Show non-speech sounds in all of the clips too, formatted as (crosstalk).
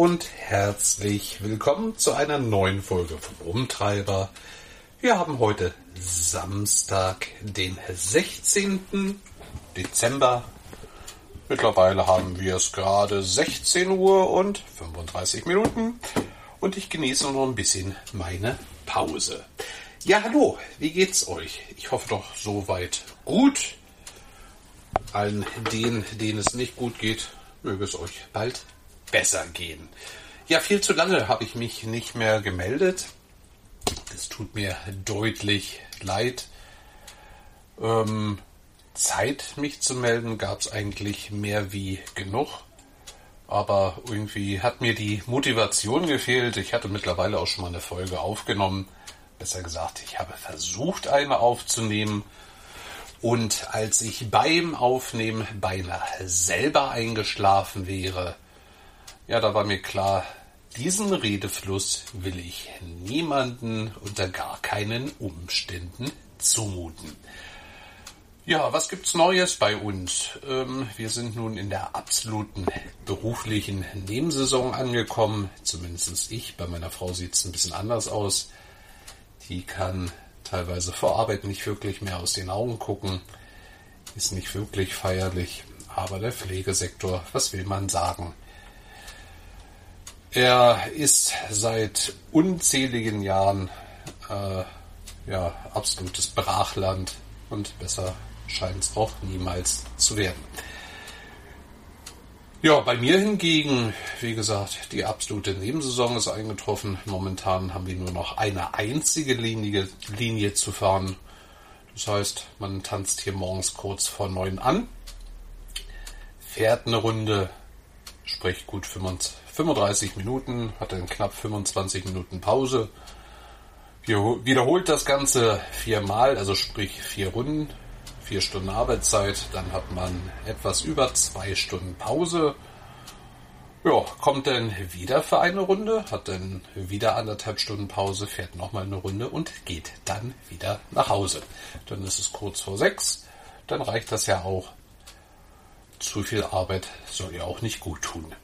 und herzlich willkommen zu einer neuen Folge vom Rumtreiber. Wir haben heute Samstag, den 16. Dezember. Mittlerweile haben wir es gerade 16 Uhr und 35 Minuten und ich genieße noch ein bisschen meine Pause. Ja, hallo, wie geht's euch? Ich hoffe doch soweit gut. Allen denen, denen es nicht gut geht, möge es euch bald besser gehen. Ja, viel zu lange habe ich mich nicht mehr gemeldet. Das tut mir deutlich leid. Ähm, Zeit, mich zu melden, gab es eigentlich mehr wie genug. Aber irgendwie hat mir die Motivation gefehlt. Ich hatte mittlerweile auch schon mal eine Folge aufgenommen. Besser gesagt, ich habe versucht, eine aufzunehmen. Und als ich beim Aufnehmen beinahe selber eingeschlafen wäre, ja, da war mir klar, diesen Redefluss will ich niemanden unter gar keinen Umständen zumuten. Ja, was gibt's Neues bei uns? Ähm, wir sind nun in der absoluten beruflichen Nebensaison angekommen. Zumindest ich. Bei meiner Frau sieht's ein bisschen anders aus. Die kann teilweise vor Arbeit nicht wirklich mehr aus den Augen gucken. Ist nicht wirklich feierlich. Aber der Pflegesektor, was will man sagen? Er ist seit unzähligen Jahren äh, ja, absolutes Brachland und besser scheint es auch niemals zu werden. Ja, bei mir hingegen, wie gesagt, die absolute Nebensaison ist eingetroffen. Momentan haben wir nur noch eine einzige Linie, Linie zu fahren. Das heißt, man tanzt hier morgens kurz vor neun an, fährt eine Runde, sprich gut 35 Minuten, hat dann knapp 25 Minuten Pause, wiederholt das Ganze viermal, also sprich vier Runden, vier Stunden Arbeitszeit, dann hat man etwas über zwei Stunden Pause. Ja, kommt dann wieder für eine Runde, hat dann wieder anderthalb Stunden Pause, fährt nochmal eine Runde und geht dann wieder nach Hause. Dann ist es kurz vor sechs, dann reicht das ja auch. Zu viel Arbeit soll ja auch nicht gut tun.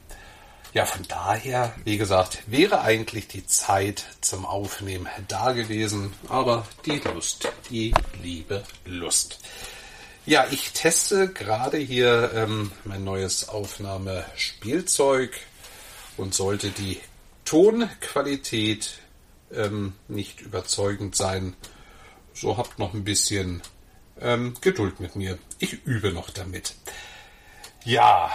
Ja, von daher, wie gesagt, wäre eigentlich die Zeit zum Aufnehmen da gewesen, aber die Lust, die liebe Lust. Ja, ich teste gerade hier ähm, mein neues Aufnahmespielzeug und sollte die Tonqualität ähm, nicht überzeugend sein, so habt noch ein bisschen ähm, Geduld mit mir. Ich übe noch damit. Ja,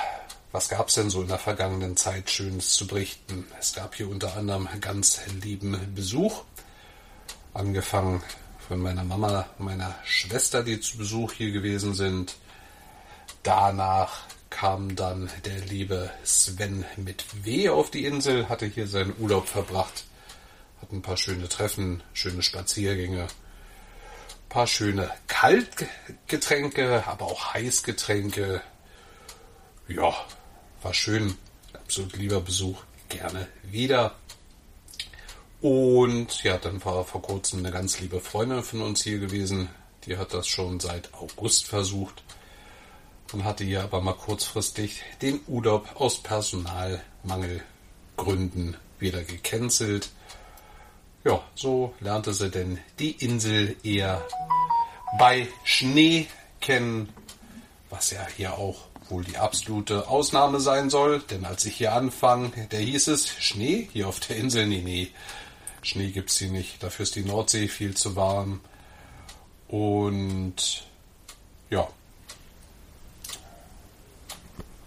was gab es denn so in der vergangenen Zeit Schönes zu berichten? Es gab hier unter anderem ganz lieben Besuch, angefangen von meiner Mama, meiner Schwester, die zu Besuch hier gewesen sind. Danach kam dann der liebe Sven mit W auf die Insel, hatte hier seinen Urlaub verbracht, hat ein paar schöne Treffen, schöne Spaziergänge, paar schöne Kaltgetränke, aber auch Heißgetränke. Ja, war schön, absolut lieber Besuch, gerne wieder. Und ja, dann war vor kurzem eine ganz liebe Freundin von uns hier gewesen. Die hat das schon seit August versucht und hatte hier aber mal kurzfristig den Urlaub aus Personalmangelgründen wieder gecancelt. Ja, so lernte sie denn die Insel eher bei Schnee kennen, was ja hier auch wohl die absolute Ausnahme sein soll. Denn als ich hier anfang, der hieß es Schnee hier auf der Insel. Nee, nee, Schnee gibt es hier nicht. Dafür ist die Nordsee viel zu warm. Und ja.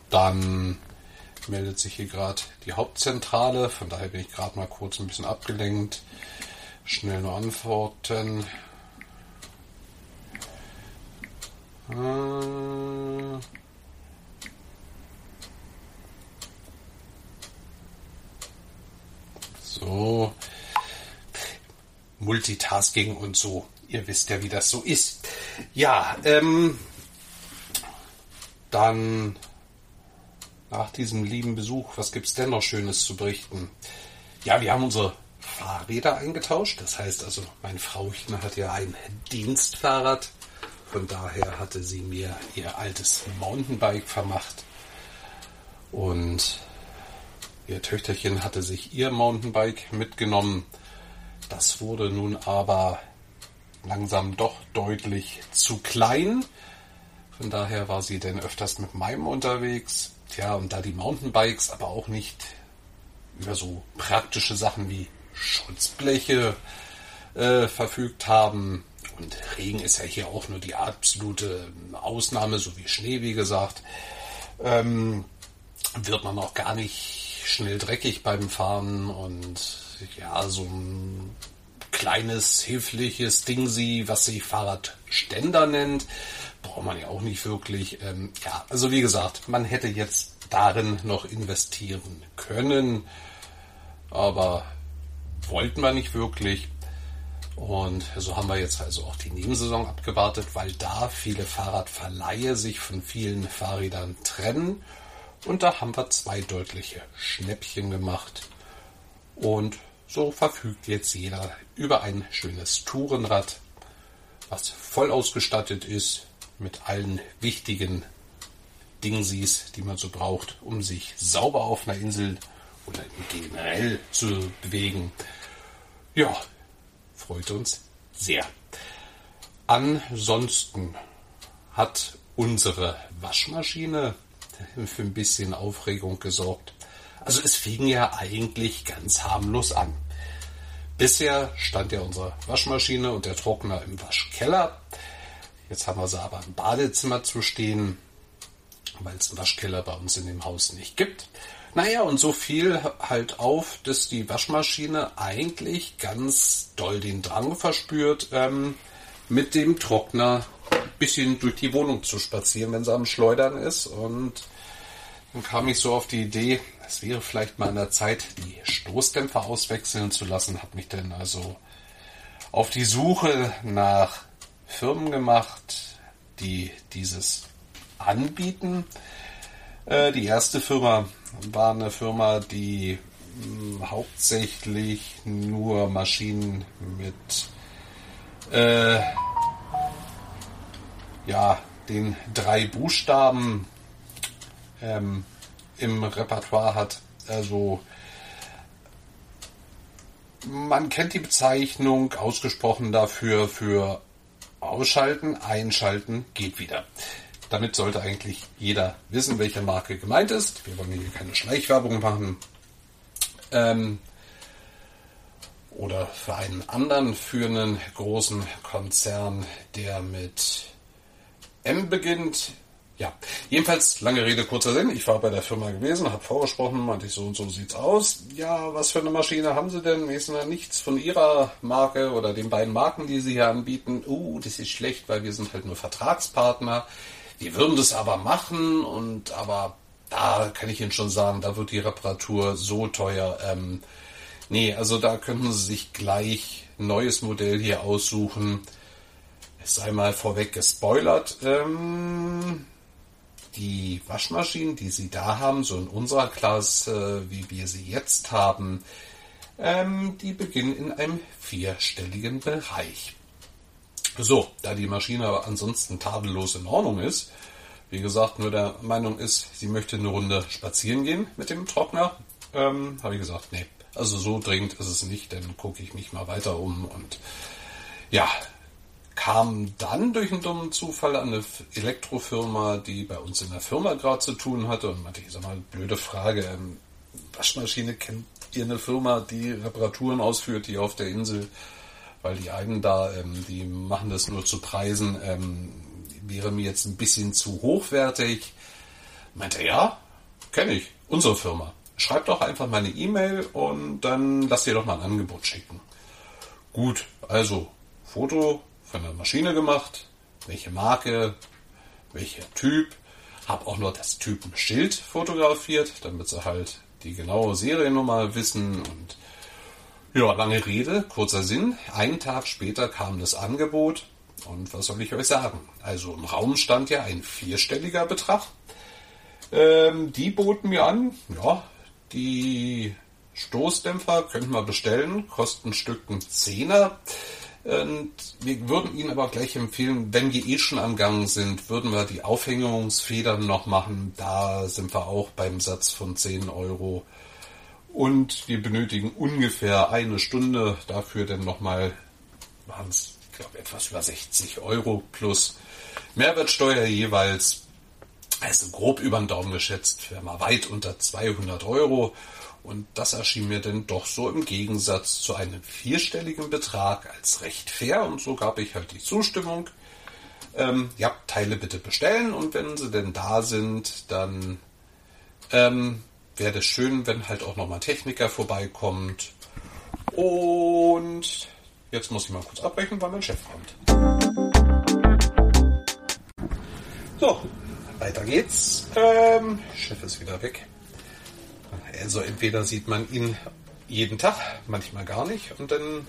Dann meldet sich hier gerade die Hauptzentrale. Von daher bin ich gerade mal kurz ein bisschen abgelenkt. Schnell nur antworten. Äh so. Multitasking und so. Ihr wisst ja, wie das so ist. Ja, ähm, dann nach diesem lieben Besuch, was gibt es denn noch Schönes zu berichten? Ja, wir haben unsere Fahrräder eingetauscht. Das heißt also, mein Frauchen hat ja ein Dienstfahrrad. Von daher hatte sie mir ihr altes Mountainbike vermacht. Und Ihr Töchterchen hatte sich ihr Mountainbike mitgenommen. Das wurde nun aber langsam doch deutlich zu klein. Von daher war sie denn öfters mit meinem unterwegs. Tja, und da die Mountainbikes aber auch nicht über so praktische Sachen wie Schutzbleche äh, verfügt haben, und Regen ist ja hier auch nur die absolute Ausnahme, so wie Schnee, wie gesagt, ähm, wird man auch gar nicht schnell dreckig beim Fahren und ja, so ein kleines, hilfliches Ding was sich Fahrradständer nennt, braucht man ja auch nicht wirklich. Ähm, ja, also wie gesagt, man hätte jetzt darin noch investieren können, aber wollten wir nicht wirklich. Und so haben wir jetzt also auch die Nebensaison abgewartet, weil da viele Fahrradverleihe sich von vielen Fahrrädern trennen. Und da haben wir zwei deutliche Schnäppchen gemacht. Und so verfügt jetzt jeder über ein schönes Tourenrad, was voll ausgestattet ist mit allen wichtigen Dingsies, die man so braucht, um sich sauber auf einer Insel oder generell zu bewegen. Ja, freut uns sehr. Ansonsten hat unsere Waschmaschine für ein bisschen Aufregung gesorgt. Also es fing ja eigentlich ganz harmlos an. Bisher stand ja unsere Waschmaschine und der Trockner im Waschkeller. Jetzt haben wir sie aber im Badezimmer zu stehen, weil es einen Waschkeller bei uns in dem Haus nicht gibt. Naja, und so fiel halt auf, dass die Waschmaschine eigentlich ganz doll den Drang verspürt, ähm, mit dem Trockner bisschen durch die Wohnung zu spazieren, wenn sie am Schleudern ist. Und dann kam ich so auf die Idee, es wäre vielleicht mal an der Zeit, die Stoßdämpfer auswechseln zu lassen. Habe mich dann also auf die Suche nach Firmen gemacht, die dieses anbieten. Äh, die erste Firma war eine Firma, die mh, hm, hauptsächlich nur Maschinen mit äh, ja, den drei Buchstaben ähm, im Repertoire hat. Also man kennt die Bezeichnung ausgesprochen dafür für ausschalten, einschalten, geht wieder. Damit sollte eigentlich jeder wissen, welche Marke gemeint ist. Wir wollen hier keine Schleichwerbung machen. Ähm, oder für einen anderen führenden großen Konzern, der mit M beginnt. Ja, jedenfalls lange Rede, kurzer Sinn. Ich war bei der Firma gewesen, habe vorgesprochen, meinte ich, so und so sieht's aus. Ja, was für eine Maschine haben Sie denn? Ist da nichts von Ihrer Marke oder den beiden Marken, die Sie hier anbieten? Uh, das ist schlecht, weil wir sind halt nur Vertragspartner. Die würden das aber machen und aber da kann ich Ihnen schon sagen, da wird die Reparatur so teuer. Ähm, nee, also da könnten Sie sich gleich ein neues Modell hier aussuchen. Es sei mal vorweg gespoilert. Ähm, die Waschmaschinen, die Sie da haben, so in unserer Klasse, wie wir sie jetzt haben, ähm, die beginnen in einem vierstelligen Bereich. So, da die Maschine aber ansonsten tadellos in Ordnung ist, wie gesagt, nur der Meinung ist, sie möchte eine Runde spazieren gehen mit dem Trockner, ähm, habe ich gesagt, nee, also so dringend ist es nicht, dann gucke ich mich mal weiter um und ja, kam dann durch einen dummen Zufall an eine Elektrofirma, die bei uns in der Firma gerade zu tun hatte und meinte, ich sag mal, blöde Frage, ähm, Waschmaschine kennt ihr eine Firma, die Reparaturen ausführt, die auf der Insel weil die einen da, ähm, die machen das nur zu Preisen, ähm, wäre mir jetzt ein bisschen zu hochwertig. Meinte ja, kenne ich, unsere Firma. Schreibt doch einfach mal eine E-Mail und dann lasst ihr doch mal ein Angebot schicken. Gut, also Foto von der Maschine gemacht, welche Marke, welcher Typ, habe auch noch das Typenschild fotografiert, damit sie halt die genaue Seriennummer wissen und ja, lange Rede, kurzer Sinn. Einen Tag später kam das Angebot und was soll ich euch sagen? Also im Raum stand ja ein vierstelliger Betrag. Ähm, die boten mir an, ja, die Stoßdämpfer könnten wir bestellen, kosten ein Stück ein Zehner. Und wir würden Ihnen aber gleich empfehlen, wenn wir eh schon am Gang sind, würden wir die Aufhängungsfedern noch machen. Da sind wir auch beim Satz von 10 Euro Und wir benötigen ungefähr eine Stunde dafür dann nochmal, waren es, ich glaube, etwas über 60 Euro plus Mehrwertsteuer jeweils. Also grob über den Daumen geschätzt, wäre mal weit unter 200 Euro. Und das erschien mir dann doch so im Gegensatz zu einem vierstelligen Betrag als recht fair. Und so gab ich halt die Zustimmung. Ähm, ja, Teile bitte bestellen und wenn sie denn da sind, dann ähm, wäre es schön, wenn halt auch nochmal Techniker vorbeikommt. Und jetzt muss ich mal kurz abbrechen, weil mein Chef kommt. So, weiter geht's. Ähm, Chef ist wieder weg. Also entweder sieht man ihn jeden Tag, manchmal gar nicht und dann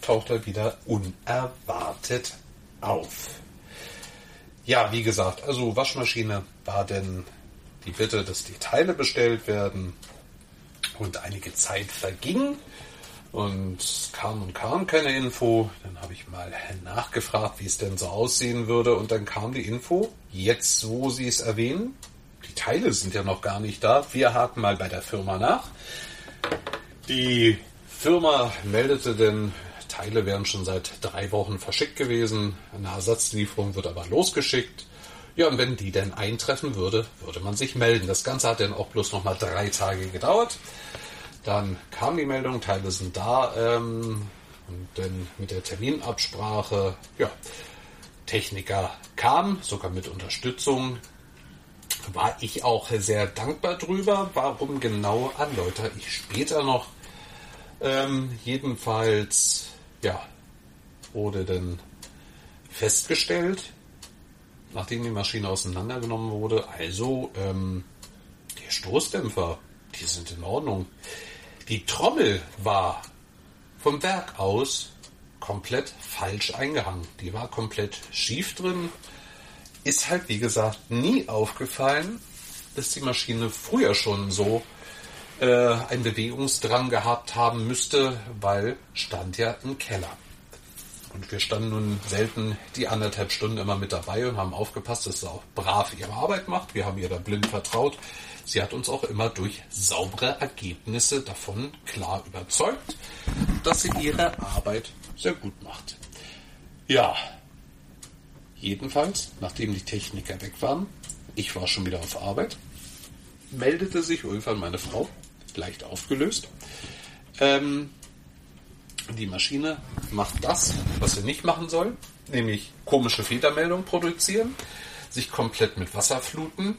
taucht er wieder unerwartet auf. Ja, wie gesagt, also Waschmaschine war denn die Bitte, dass die Teile bestellt werden und einige Zeit verging und kam und kam keine Info. Dann habe ich mal nachgefragt, wie es denn so aussehen würde und dann kam die Info, jetzt wo Sie es erwähnen, die Teile sind ja noch gar nicht da. Wir haken mal bei der Firma nach. Die Firma meldete denn, Teile wären schon seit drei Wochen verschickt gewesen. Eine Ersatzlieferung wird aber losgeschickt. Ja, und wenn die denn eintreffen würde, würde man sich melden. Das Ganze hat dann auch bloß noch mal drei Tage gedauert. Dann kam die Meldung, Teile sind da. Ähm, und dann mit der Terminabsprache, ja, Techniker kam, sogar mit Unterstützung war ich auch sehr dankbar drüber. Warum genau erläutere ich später noch. Ähm, jedenfalls, ja, wurde dann festgestellt, nachdem die Maschine auseinandergenommen wurde, also ähm, die Stoßdämpfer, die sind in Ordnung. Die Trommel war vom Werk aus komplett falsch eingehangen. Die war komplett schief drin ist halt, wie gesagt, nie aufgefallen, dass die Maschine früher schon so äh, einen Bewegungsdrang gehabt haben müsste, weil stand ja im Keller. Und wir standen nun selten die anderthalb Stunden immer mit dabei und haben aufgepasst, dass sie auch brav ihre Arbeit macht. Wir haben ihr da blind vertraut. Sie hat uns auch immer durch saubere Ergebnisse davon klar überzeugt, dass sie ihre Arbeit sehr gut macht. Ja, Jedenfalls, nachdem die Techniker weg waren, ich war schon wieder auf Arbeit, meldete sich irgendwann meine Frau, leicht aufgelöst. Ähm, die Maschine macht das, was sie nicht machen soll, nämlich komische Fehlermeldungen produzieren, sich komplett mit Wasser fluten,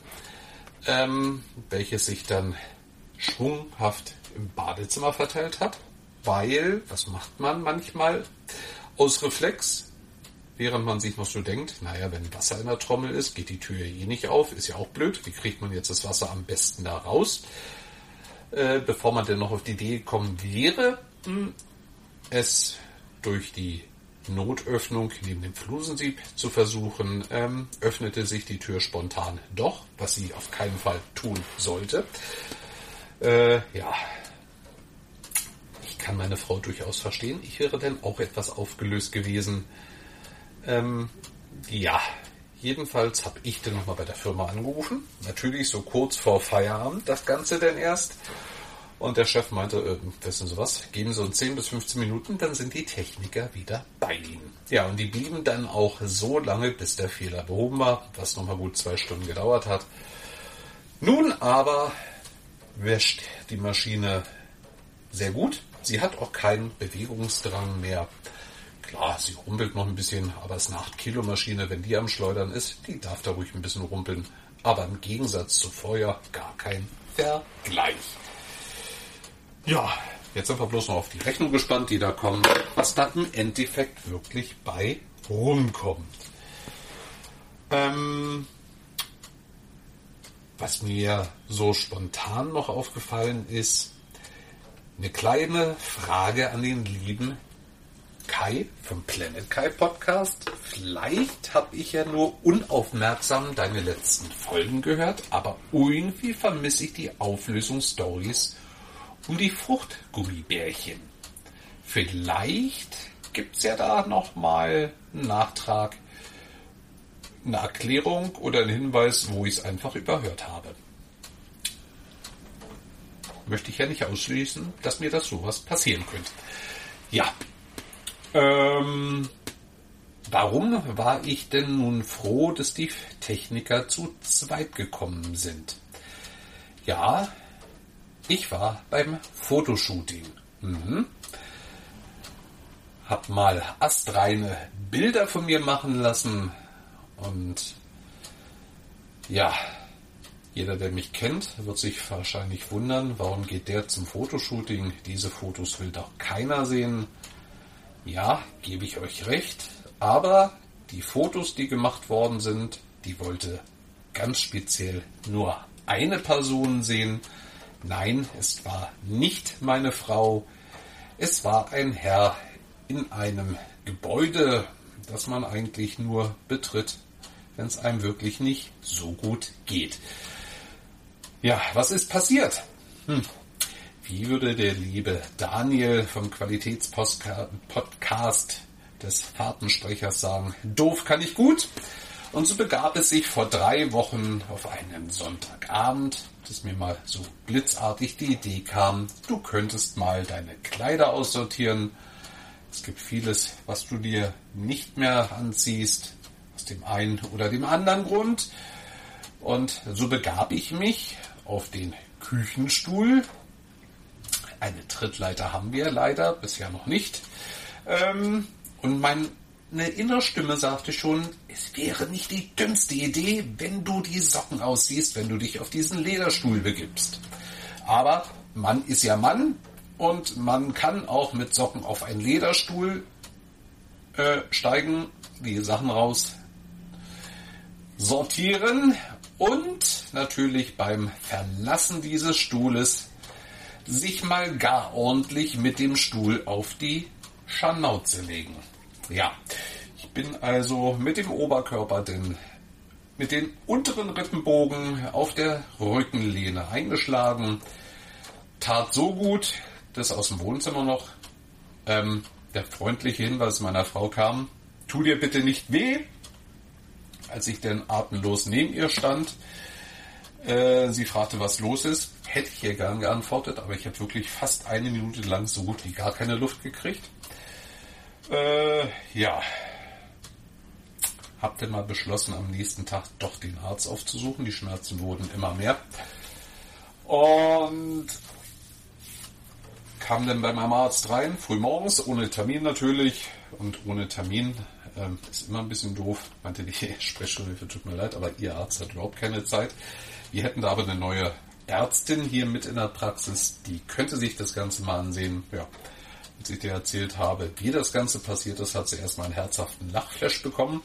ähm, welches sich dann schwunghaft im Badezimmer verteilt hat, weil, was macht man manchmal? Aus Reflex während man sich noch so denkt, naja, wenn Wasser in der Trommel ist, geht die Tür eh nicht auf, ist ja auch blöd. Wie kriegt man jetzt das Wasser am besten da raus? Äh, bevor man denn noch auf die Idee gekommen wäre, hm, es durch die Notöffnung neben dem Flusensieb zu versuchen, ähm, öffnete sich die Tür spontan doch, was sie auf keinen Fall tun sollte. Äh, ja, ich kann meine Frau durchaus verstehen. Ich wäre dann auch etwas aufgelöst gewesen. Ähm, ja, jedenfalls habe ich dann nochmal bei der Firma angerufen. Natürlich so kurz vor Feierabend das Ganze denn erst. Und der Chef meinte, äh, wissen Sie was, geben Sie uns 10 bis 15 Minuten, dann sind die Techniker wieder bei Ihnen. Ja, und die blieben dann auch so lange, bis der Fehler behoben war, was nochmal gut zwei Stunden gedauert hat. Nun aber wäscht die Maschine sehr gut. Sie hat auch keinen Bewegungsdrang mehr. Klar, sie rumpelt noch ein bisschen, aber es ist eine 8-Kilo-Maschine. Wenn die am Schleudern ist, die darf da ruhig ein bisschen rumpeln. Aber im Gegensatz zu vorher gar kein Vergleich. Ja, jetzt sind wir bloß noch auf die Rechnung gespannt, die da kommt, was da im Endeffekt wirklich bei rumkommt. Ähm, was mir so spontan noch aufgefallen ist, eine kleine Frage an den lieben Kai vom Planet Kai Podcast. Vielleicht habe ich ja nur unaufmerksam deine letzten Folgen gehört, aber irgendwie vermisse ich die Auflösungsstories um die Fruchtgummibärchen. Vielleicht gibt es ja da nochmal einen Nachtrag, eine Erklärung oder einen Hinweis, wo ich es einfach überhört habe. möchte ich ja nicht ausschließen, dass mir das sowas passieren könnte. Ja. Ähm, warum war ich denn nun froh, dass die Techniker zu zweit gekommen sind? Ja, ich war beim Fotoshooting. Mhm. Hab mal astreine Bilder von mir machen lassen und ja, jeder, der mich kennt, wird sich wahrscheinlich wundern, warum geht der zum Fotoshooting? Diese Fotos will doch keiner sehen. Ja, gebe ich euch recht, aber die Fotos, die gemacht worden sind, die wollte ganz speziell nur eine Person sehen. Nein, es war nicht meine Frau, es war ein Herr in einem Gebäude, das man eigentlich nur betritt, wenn es einem wirklich nicht so gut geht. Ja, was ist passiert? Hm. Wie würde der liebe Daniel vom Qualitätspodcast des Fahrtensprechers sagen? Doof kann ich gut. Und so begab es sich vor drei Wochen auf einen Sonntagabend, dass mir mal so blitzartig die Idee kam, du könntest mal deine Kleider aussortieren. Es gibt vieles, was du dir nicht mehr anziehst, aus dem einen oder dem anderen Grund. Und so begab ich mich auf den Küchenstuhl. Eine Trittleiter haben wir leider bisher noch nicht. Ähm, und meine innere Stimme sagte schon, es wäre nicht die dümmste Idee, wenn du die Socken ausziehst, wenn du dich auf diesen Lederstuhl begibst. Aber Mann ist ja Mann und man kann auch mit Socken auf einen Lederstuhl äh, steigen, die Sachen raus sortieren und natürlich beim Verlassen dieses Stuhles sich mal gar ordentlich mit dem Stuhl auf die Scharnauze legen. Ja, ich bin also mit dem Oberkörper den, mit den unteren Rippenbogen auf der Rückenlehne eingeschlagen. Tat so gut, dass aus dem Wohnzimmer noch ähm, der freundliche Hinweis meiner Frau kam, tu dir bitte nicht weh, als ich denn atemlos neben ihr stand. Äh, sie fragte, was los ist. Hätte ich ihr gern geantwortet, aber ich habe wirklich fast eine Minute lang so gut wie gar keine Luft gekriegt. Äh, ja. Hab dann mal beschlossen, am nächsten Tag doch den Arzt aufzusuchen. Die Schmerzen wurden immer mehr. Und kam dann bei meinem Arzt rein, früh morgens, ohne Termin natürlich. Und ohne Termin ähm, ist immer ein bisschen doof, meinte die (laughs) Sprechstunde, tut mir leid, aber Ihr Arzt hat überhaupt keine Zeit. Wir hätten da aber eine neue Ärztin hier mit in der Praxis, die könnte sich das Ganze mal ansehen. Ja, als ich dir erzählt habe, wie das Ganze passiert ist, hat sie erstmal einen herzhaften Lachflash bekommen.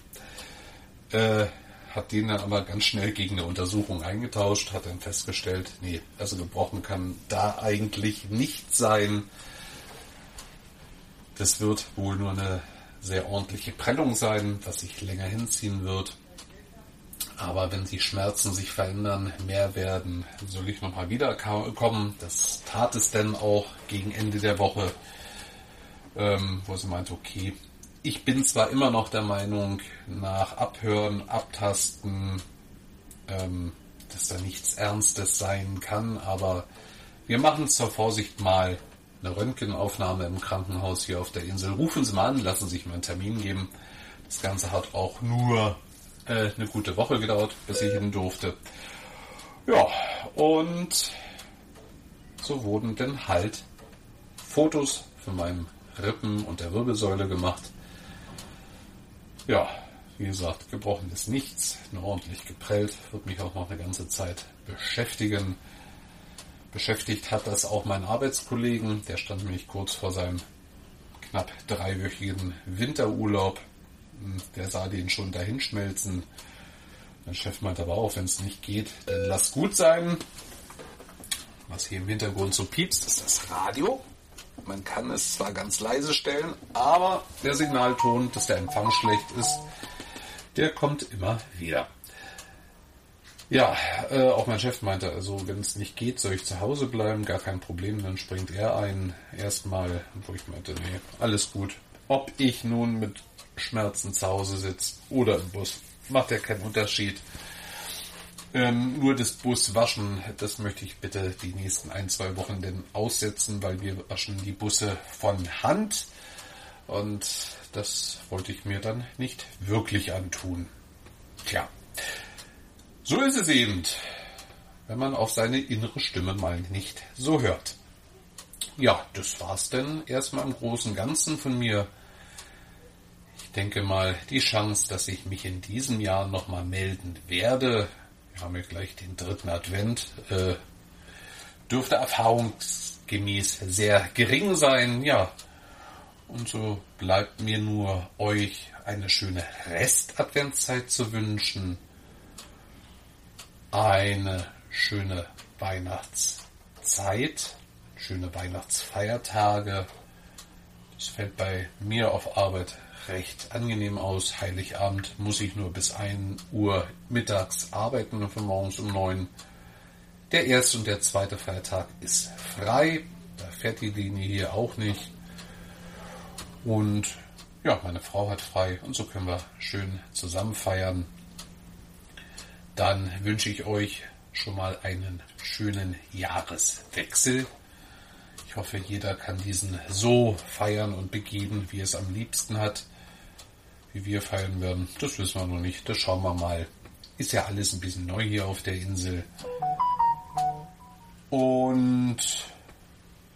Äh, hat den dann aber ganz schnell gegen eine Untersuchung eingetauscht, hat dann festgestellt, nee, also gebrochen kann da eigentlich nicht sein. Das wird wohl nur eine sehr ordentliche Prellung sein, was sich länger hinziehen wird. Aber wenn die Schmerzen sich verändern, mehr werden, soll ich nochmal wiederkommen. Das tat es denn auch gegen Ende der Woche, ähm, wo sie meinte, okay, ich bin zwar immer noch der Meinung, nach Abhören, Abtasten, ähm, dass da nichts Ernstes sein kann, aber wir machen zur Vorsicht mal eine Röntgenaufnahme im Krankenhaus hier auf der Insel. Rufen Sie mal an, lassen Sie sich mal einen Termin geben. Das Ganze hat auch nur äh, eine gute Woche gedauert, bis ich hin durfte. Ja, und so wurden dann halt Fotos von meinem Rippen und der Wirbelsäule gemacht. Ja, wie gesagt, gebrochen ist nichts, nur ordentlich geprellt, wird mich auch noch eine ganze Zeit beschäftigen. Beschäftigt hat das auch mein Arbeitskollegen, der stand nämlich kurz vor seinem knapp dreiwöchigen Winterurlaub. Der sah den schon dahinschmelzen. Mein Chef meinte aber auch, wenn es nicht geht, dann lass gut sein. Was hier im Hintergrund so piepst, ist das Radio. Man kann es zwar ganz leise stellen, aber der Signalton, dass der Empfang schlecht ist, der kommt immer wieder. Ja, äh, auch mein Chef meinte, also wenn es nicht geht, soll ich zu Hause bleiben, gar kein Problem, dann springt er ein erstmal, wo ich meinte, nee, alles gut. Ob ich nun mit Schmerzen zu Hause sitze oder im Bus, macht ja keinen Unterschied. Ähm, nur das Buswaschen, das möchte ich bitte die nächsten ein, zwei Wochen denn aussetzen, weil wir waschen die Busse von Hand. Und das wollte ich mir dann nicht wirklich antun. Tja, so ist es eben, wenn man auf seine innere Stimme mal nicht so hört. Ja, das war's denn erstmal im Großen und Ganzen von mir. Ich denke mal, die Chance, dass ich mich in diesem Jahr nochmal melden werde, wir haben ja gleich den dritten Advent, äh, dürfte erfahrungsgemäß sehr gering sein. Ja, und so bleibt mir nur euch eine schöne Rest-Adventszeit zu wünschen. Eine schöne Weihnachtszeit, schöne Weihnachtsfeiertage. Es fällt bei mir auf Arbeit recht angenehm aus. Heiligabend muss ich nur bis 1 Uhr mittags arbeiten und von morgens um 9. Der erste und der zweite Feiertag ist frei. Da fährt die Linie hier auch nicht. Und ja, meine Frau hat frei und so können wir schön zusammen feiern. Dann wünsche ich euch schon mal einen schönen Jahreswechsel. Ich hoffe, jeder kann diesen so feiern und begehen, wie es am liebsten hat. Wie wir feiern werden, das wissen wir noch nicht. Das schauen wir mal. Ist ja alles ein bisschen neu hier auf der Insel. Und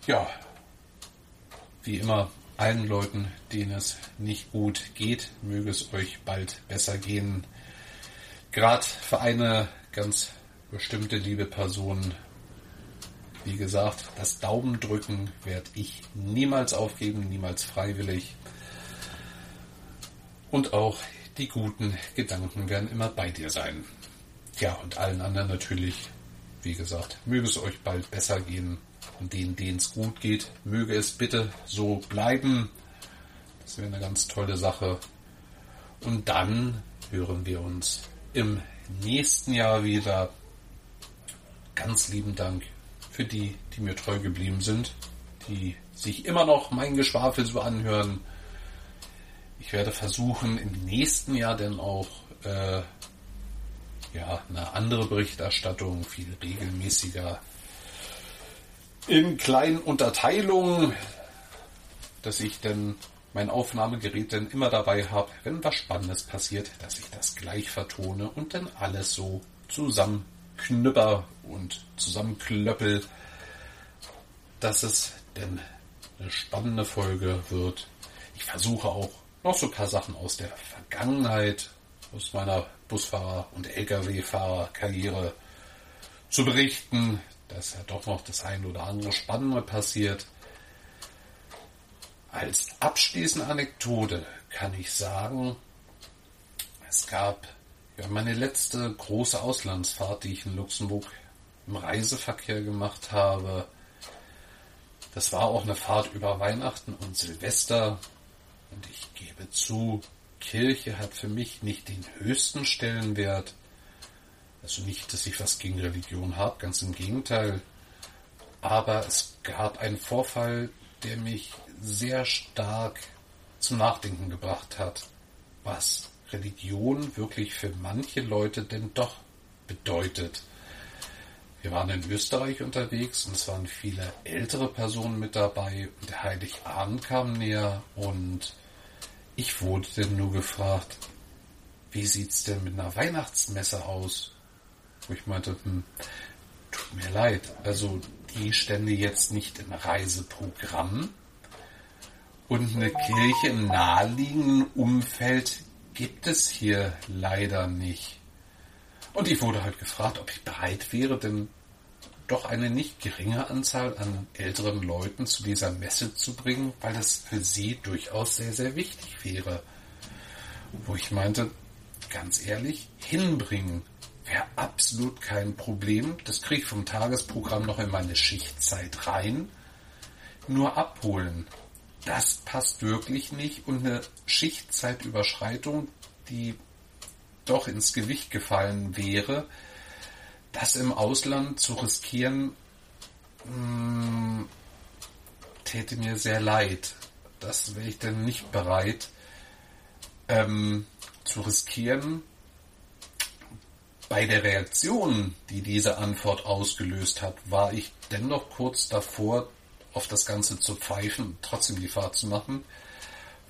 ja, wie immer, allen Leuten, denen es nicht gut geht, möge es euch bald besser gehen. Gerade für eine ganz bestimmte liebe Person, wie gesagt, das Daumendrücken werde ich niemals aufgeben, niemals freiwillig. Und auch die guten Gedanken werden immer bei dir sein. Ja, und allen anderen natürlich, wie gesagt, möge es euch bald besser gehen. Und denen, denen es gut geht, möge es bitte so bleiben. Das wäre eine ganz tolle Sache. Und dann hören wir uns im nächsten Jahr wieder. Ganz lieben Dank für die, die mir treu geblieben sind, die sich immer noch mein Geschwafel so anhören ich werde versuchen, im nächsten Jahr dann auch äh, ja, eine andere Berichterstattung, viel regelmäßiger in kleinen Unterteilungen, dass ich dann mein Aufnahmegerät dann immer dabei habe, wenn was Spannendes passiert, dass ich das gleich vertone und dann alles so zusammenknüpper und zusammenklöppel, dass es denn eine spannende Folge wird. Ich versuche auch noch so ein paar Sachen aus der Vergangenheit, aus meiner Busfahrer- und Lkw-Fahrer-Karriere zu berichten, dass ja doch noch das ein oder andere Spannende passiert. Als abschließende Anekdote kann ich sagen, es gab ja meine letzte große Auslandsfahrt, die ich in Luxemburg im Reiseverkehr gemacht habe. Das war auch eine Fahrt über Weihnachten und Silvester und ich gebe zu, Kirche hat für mich nicht den höchsten Stellenwert. Also nicht, dass ich was gegen Religion habe, ganz im Gegenteil. Aber es gab einen Vorfall, der mich sehr stark zum Nachdenken gebracht hat, was Religion wirklich für manche Leute denn doch bedeutet. Wir waren in Österreich unterwegs und es waren viele ältere Personen mit dabei und der Heiligabend kam näher und ich wurde denn nur gefragt, wie sieht's denn mit einer Weihnachtsmesse aus? Wo ich meinte, hm, tut mir leid, also die stände jetzt nicht im Reiseprogramm und eine Kirche im naheliegenden Umfeld gibt es hier leider nicht. Und ich wurde halt gefragt, ob ich bereit wäre, denn doch eine nicht geringe Anzahl an älteren Leuten zu dieser Messe zu bringen, weil das für sie durchaus sehr, sehr wichtig wäre. Wo ich meinte, ganz ehrlich, hinbringen wäre absolut kein Problem. Das kriege ich vom Tagesprogramm noch in meine Schichtzeit rein. Nur abholen, das passt wirklich nicht. Und eine Schichtzeitüberschreitung, die doch ins Gewicht gefallen wäre, das im Ausland zu riskieren, mh, hm, täte mir sehr leid. Das wäre ich denn nicht bereit ähm, zu riskieren. Bei der Reaktion, die diese Antwort ausgelöst hat, war ich dennoch kurz davor, auf das Ganze zu pfeifen, trotzdem die Fahrt zu machen,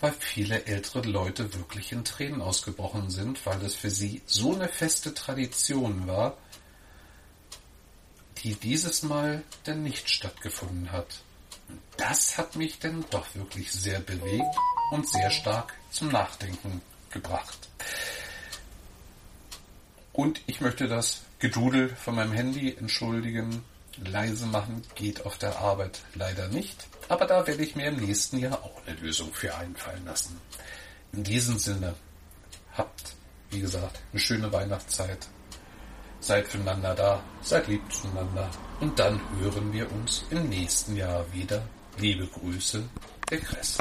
weil viele ältere Leute wirklich in Tränen ausgebrochen sind, weil es für sie so eine feste Tradition war, die dieses Mal denn nicht stattgefunden hat. Das hat mich denn doch wirklich sehr bewegt und sehr stark zum Nachdenken gebracht. Und ich möchte das Gedudel von meinem Handy entschuldigen. Leise machen geht auf der Arbeit leider nicht. Aber da werde ich mir im nächsten Jahr auch eine Lösung für einfallen lassen. In diesem Sinne, habt, wie gesagt, eine schöne Weihnachtszeit. Seid füreinander da, seid lieb zueinander. Und dann hören wir uns im nächsten Jahr wieder. Liebe Grüße, der Kress.